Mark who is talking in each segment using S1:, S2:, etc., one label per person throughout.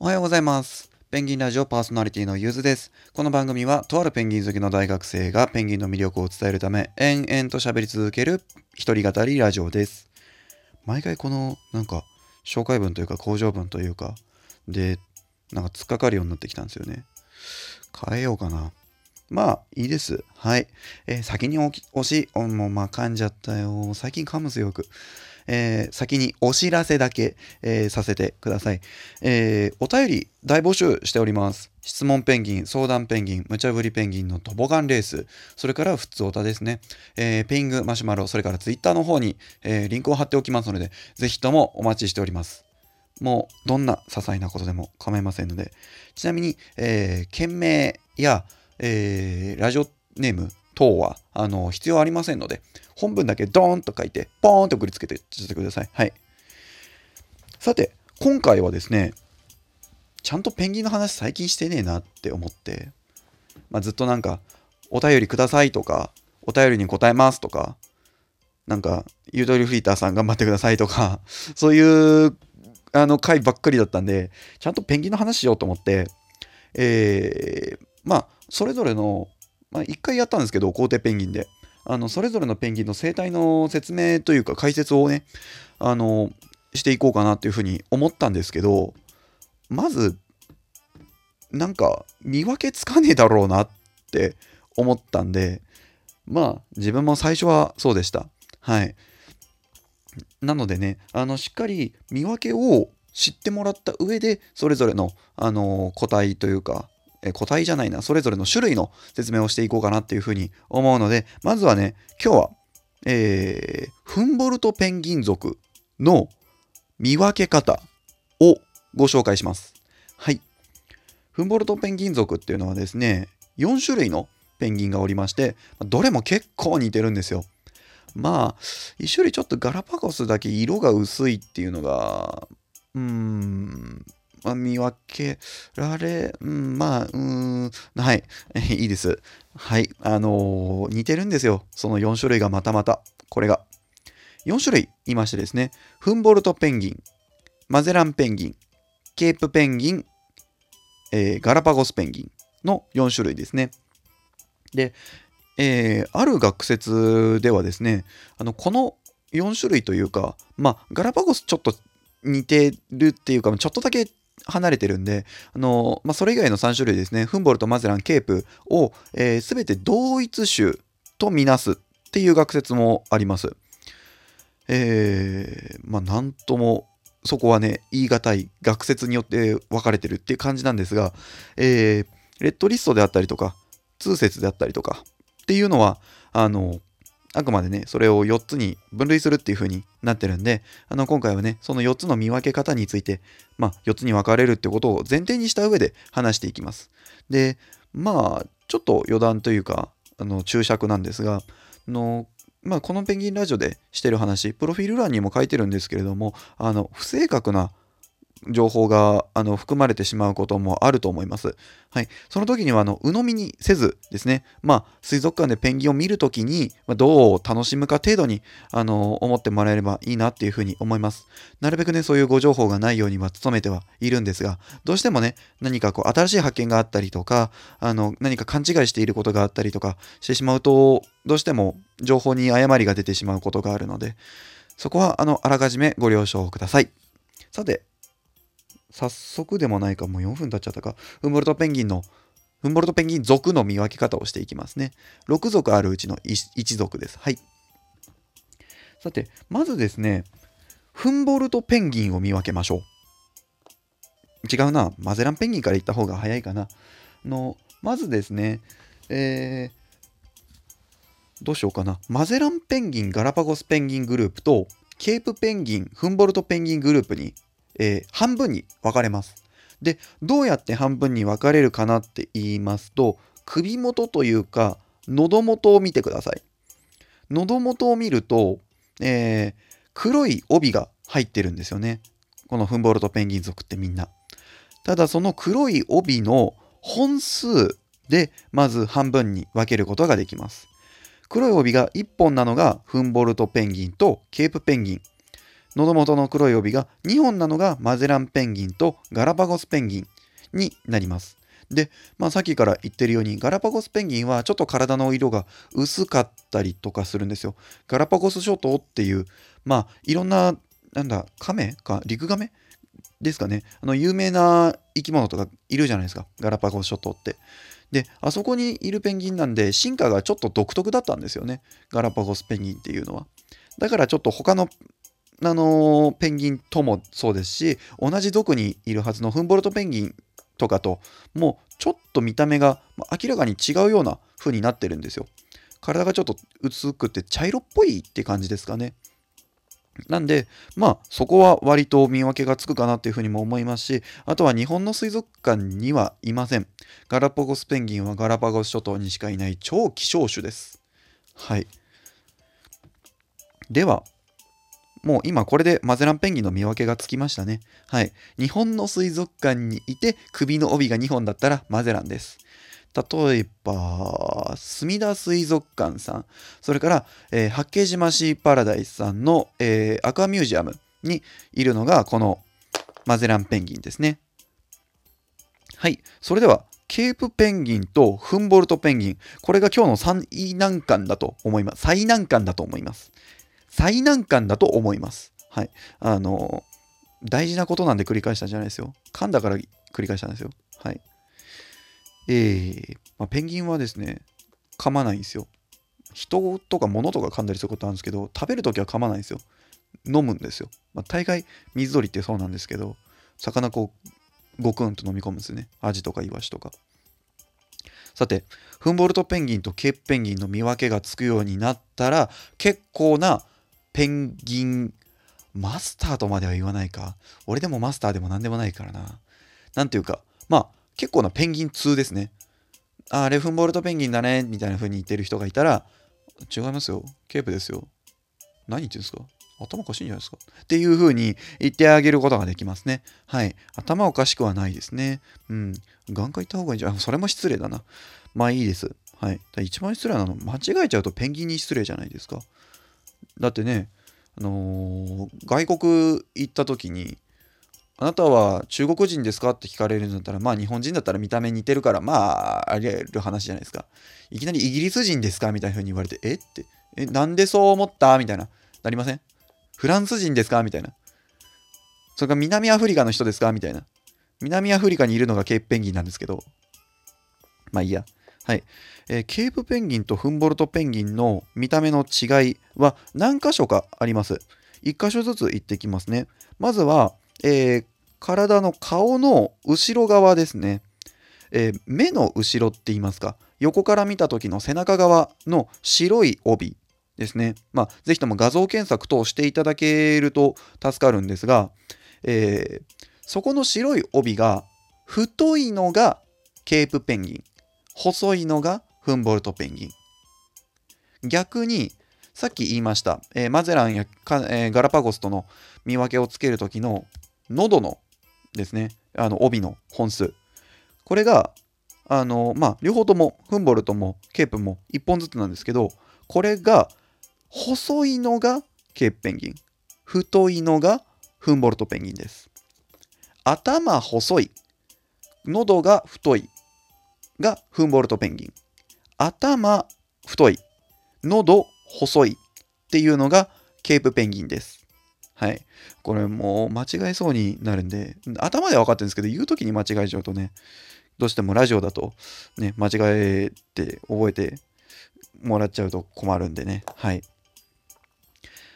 S1: おはようございます。ペンギンラジオパーソナリティのゆずです。この番組は、とあるペンギン好きの大学生がペンギンの魅力を伝えるため、延々と喋り続ける一人語りラジオです。毎回この、なんか、紹介文というか、工場文というか、で、なんか突っかかるようになってきたんですよね。変えようかな。まあ、いいです。はい。えー先に押し、おもうまあ噛んじゃったよ。最近噛むすよく。えー先にお知らせだけ、えーさせてください。えーお便り大募集しております。質問ペンギン、相談ペンギン、無茶ぶりペンギンのトボガンレース、それから普通オタですね。えーペイングマシュマロ、それからツイッターの方に、えーリンクを貼っておきますので、ぜひともお待ちしております。もうどんな些細なことでも構いませんので、ちなみに、えー件名や、えーラジオネーム等はあの必要ありませんので、本文だけドーンと書いて、ポーンと送りつけてしてください。はい。さて、今回はですね、ちゃんとペンギンの話最近してねえなって思って、まあ、ずっとなんか、お便りくださいとか、お便りに答えますとか、なんか、ユートリフリーターさん頑張ってくださいとか、そういうあの回ばっかりだったんで、ちゃんとペンギンの話しようと思って、えーまあ、それぞれの、まあ、一回やったんですけど、皇帝ペンギンで。あのそれぞれのペンギンの生態の説明というか解説をねあのしていこうかなっていうふうに思ったんですけどまずなんか見分けつかねえだろうなって思ったんでまあ自分も最初はそうでしたはいなのでねあのしっかり見分けを知ってもらった上でそれぞれのあの個体というかえ個体じゃないな、それぞれの種類の説明をしていこうかなっていうふうに思うので、まずはね、今日は、えー、フンボルトペンギン族の見分け方をご紹介します。はい。フンボルトペンギン族っていうのはですね、4種類のペンギンがおりまして、どれも結構似てるんですよ。まあ、一種類ちょっとガラパゴスだけ色が薄いっていうのが、うーん、見分けられ、うん、まあ、うん、はい、いいです。はい、あのー似てるんですよ。その4種類がまたまた。これが。4種類いましてですね、フンボルトペンギン、マゼランペンギン、ケープペンギン、えーガラパゴスペンギンの4種類ですね。で、えーある学説ではですね、あのこの4種類というか、まあ、ガラパゴスちょっと似てるっていうか、ちょっとだけ離れてるんで、あのまあ、それ以外の3種類ですね、フンボルト、マゼラン、ケープを、えー、全て同一種とみなすっていう学説もあります。えー、まあ、なんとも、そこはね、言い難い学説によって分かれてるっていう感じなんですが、えー、レッドリストであったりとか、通説であったりとかっていうのは、あの、あくまでね、それを4つに分類するっていう風になってるんで、あの、今回はね、その4つの見分け方について、まあ、4つに分かれるってことを前提にした上で話していきます。で、まあ、ちょっと余談というか、あの、注釈なんですが、あの、まあ、このペンギンラジオでしてる話、プロフィール欄にも書いてるんですけれども、あの、不正確な情報があの含まれてしまうこともあると思います。はい、その時にはあの鵜呑みにせずですね、まあ、水族館でペンギンを見るときに、ま、どう楽しむか程度にあの思ってもらえればいいなっていうふうに思います。なるべくね、そういうご情報がないようには努めてはいるんですが、どうしてもね、何かこう新しい発見があったりとか、あの何か勘違いしていることがあったりとかしてしまうと、どうしても情報に誤りが出てしまうことがあるので、そこはあのあらかじめご了承ください。さて、早速でもないか、もう4分経っちゃったか。フンボルトペンギンの、フンボルトペンギン族の見分け方をしていきますね。6族あるうちの 1, 族です。はい。さて、まずですね、フンボルトペンギンを見分けましょう。違うな。マゼランペンギンから言った方が早いかな。のまずですね、えー、どうしようかな。マゼランペンギン、ガラパゴスペンギングループと、ケープペンギン、フンボルトペンギングループにえー、半分に分かれます。で、どうやって半分に分かれるかなって言いますと、首元というか、喉元を見てください。喉元を見ると、えー、黒い帯が入ってるんですよね。このフンボルトペンギン族ってみんな。ただその黒い帯の本数でまず半分に分けることができます。黒い帯が1本なのがフンボルトペンギンとケープペンギン。喉元の黒い帯が2本なのがマゼランペンギンとガラパゴスペンギンになります。で、まあ、さっきから言ってるようにガラパゴスペンギンはちょっと体の色が薄かったりとかするんですよ。ガラパゴス諸島っていうまあいろんななんだカメかリクガメですかね。あの有名な生き物とかいるじゃないですか。ガラパゴス諸島って。であそこにいるペンギンなんで進化がちょっと独特だったんですよね。ガラパゴスペンギンっていうのは。だからちょっと他のあのー、ペンギンともそうですし同じ族にいるはずのフンボルトペンギンとかともうちょっと見た目が明らかに違うような風になってるんですよ体がちょっと薄くて茶色っぽいって感じですかねなんで、まあ、そこは割と見分けがつくかなっていうふうにも思いますし、あとは日本の水族館にはいません。ガラパゴスペンギンはガラパゴス諸島にしかいない超希少種です。はい。では、もう今これでマゼランペンギンの見分けがつきましたね。はい。日本の水族館にいて首の帯が2本だったらマゼランです。例えば、墨田水族館さん、それから、えー、八景島シーパラダイスさんの、えー、アクアミュージアムにいるのがこのマゼランペンギンですね。はい。それでは、ケープペンギンとフンボルトペンギン。これが今日の最難関だと思います。最難関だと思います。最難関だと思います。はい。あの、大事なことなんで繰り返したんじゃないですよ。噛んだから繰り返したんですよ。はい。えー、まあ、ペンギンはですね、噛まないんですよ。人とか物とか噛んだりすることあるんですけど、食べるときは噛まないんですよ。飲むんですよ。まあ、大概、水鳥ってそうなんですけど、魚こう、ゴクンと飲み込むんですね。アジとかイワシとか。さて、フンボルトペンギンとケープペンギンの見分けがつくようになったら、結構なペンギンマスターとまでは言わないか。俺でもマスターでも何でもないからな。なんていうか、まあ、結構なペンギン通ですね。あ、あれフンボルトペンギンだね、みたいな風に言ってる人がいたら、違いますよ。ケープですよ。何言ってんですか？頭おかしいんじゃないですか？っていう風に言ってあげることができますね。はい。頭おかしくはないですね。うん。眼科行った方がいいんじゃん。それも失礼だな。まあいいです。はい。一番失礼なの、間違えちゃうとペンギンに失礼じゃないですか。だってね、あのー、外国行った時に、あなたは中国人ですかって聞かれるんだったら、まあ日本人だったら見た目似てるから、まああり得る話じゃないですか。いきなりイギリス人ですかみたいな風に言われて、え？って、え、なんでそう思った？みたいな。なりません？フランス人ですかみたいな。それか南アフリカの人ですか？みたいな。南アフリカにいるのがケープペンギンなんですけど。まあいいや。はい。えー、ケープペンギンとフンボルトペンギンの見た目の違いは何箇所かあります。1箇所ずつ言ってきますね。まずは、えー、体の顔の後ろ側ですね、えー、目の後ろって言いますか横から見た時の背中側の白い帯ですね。まあ、ぜひとも画像検索等していただけると助かるんですが、えー、そこの白い帯が太いのがケープペンギン、細いのがフンボルトペンギン。逆に、さっき言いました、えー、マゼランや、えー、ガラパゴスとの見分けをつけるときの喉のですね、あの帯の本数。これが、あの、まあ、両方とも、フンボルトもケープも1本ずつなんですけど、これが、細いのがケープペンギン。太いのがフンボルトペンギンです。頭細い。喉が太い。がフンボルトペンギン。頭太い。喉細い。っていうのがケープペンギンです。はい。これもう間違えそうになるんで、頭では分かってるんですけど、言う時に間違えちゃうとね、どうしてもラジオだとね、間違えて覚えてもらっちゃうと困るんでね。はい。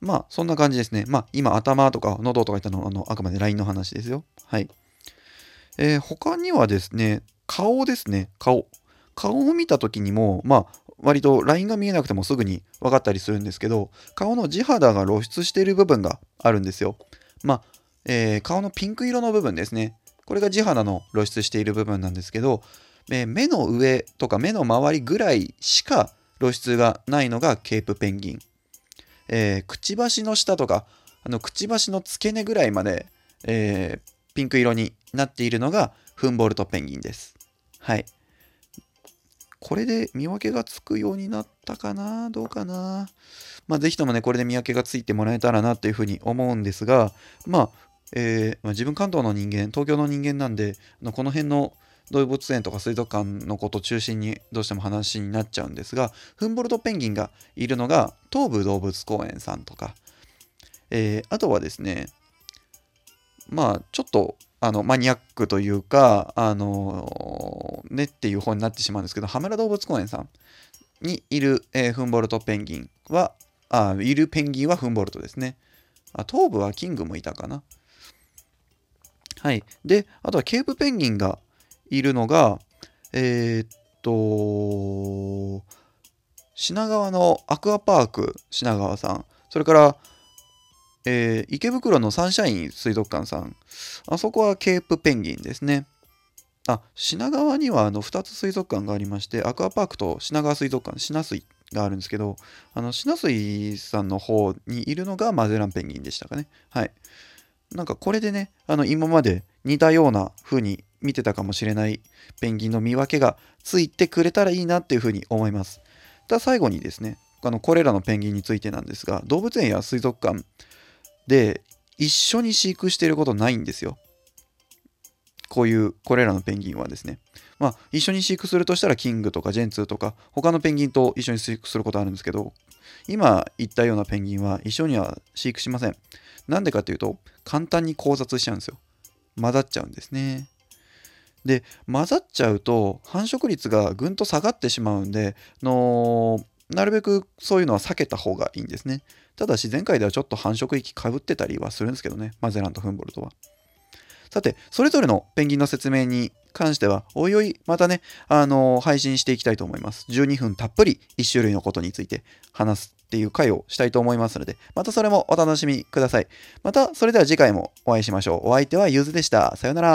S1: まあ、そんな感じですね。まあ、今、頭とか喉とか言ったのは、あの、あくまで LINE の話ですよ。はい。えー、他にはですね、顔ですね、顔。顔を見た時にも、まあ、割とラインが見えなくてもすぐに分かったりするんですけど、顔の地肌が露出している部分があるんですよ。まあ、えー、顔のピンク色の部分ですね。これが地肌の露出している部分なんですけど、えー、目の上とか目の周りぐらいしか露出がないのがケープペンギン。えー、くちばしの下とか、あのくちばしの付け根ぐらいまで、えー、ピンク色になっているのがフンボルトペンギンです。はい。これで見分けがつくようになったかな？どうかな？まあ、ぜひともね、これで見分けがついてもらえたらなというふうに思うんですが、まあ、えー、まあ、自分関東の人間、東京の人間なんで、のこの辺の動物園とか水族館のこと中心にどうしても話になっちゃうんですが、フンボルトペンギンがいるのが東武動物公園さんとか、えー、あとはですね、まあ、ちょっとあのマニアックというか、あのー、ねっていう方になってしまうんですけど、羽村動物公園さんにいる、えー、フンボルトペンギンは、あ、いるペンギンはフンボルトですね。あ、東部はキングもいたかな。はい。で、あとはケープペンギンがいるのが、えー、っと、品川のアクアパーク品川さん、それから、えー、池袋のサンシャイン水族館さん、あそこはケープペンギンですね。あ、品川にはあの2つ水族館がありまして、アクアパークと品川水族館、品水があるんですけど、あの品水さんの方にいるのがマゼランペンギンでしたかね。はい。なんかこれでね、あの今まで似たような風に見てたかもしれないペンギンの見分けがついてくれたらいいなっていう風に思います。ただ最後にですね、あのこれらのペンギンについてなんですが、動物園や水族館で一緒に飼育していることないんですよ。こういうこれらのペンギンはですね。まあ一緒に飼育するとしたらキングとかジェンツーとか他のペンギンと一緒に飼育することあるんですけど、今言ったようなペンギンは一緒には飼育しません。なんでかっていうと簡単に交雑しちゃうんですよ。混ざっちゃうんですね。で混ざっちゃうと繁殖率がぐんと下がってしまうんでのなるべくそういうのは避けた方がいいんですね。ただ自然界ではちょっと繁殖域かぶってたりはするんですけどね、マゼランとフンボルトは。さて、それぞれのペンギンの説明に関しては、おいおい、またね、あのー、配信していきたいと思います。12分たっぷり1種類のことについて話すっていう回をしたいと思いますので、またそれもお楽しみください。また、それでは次回もお会いしましょう。お相手はゆずでした。さよなら。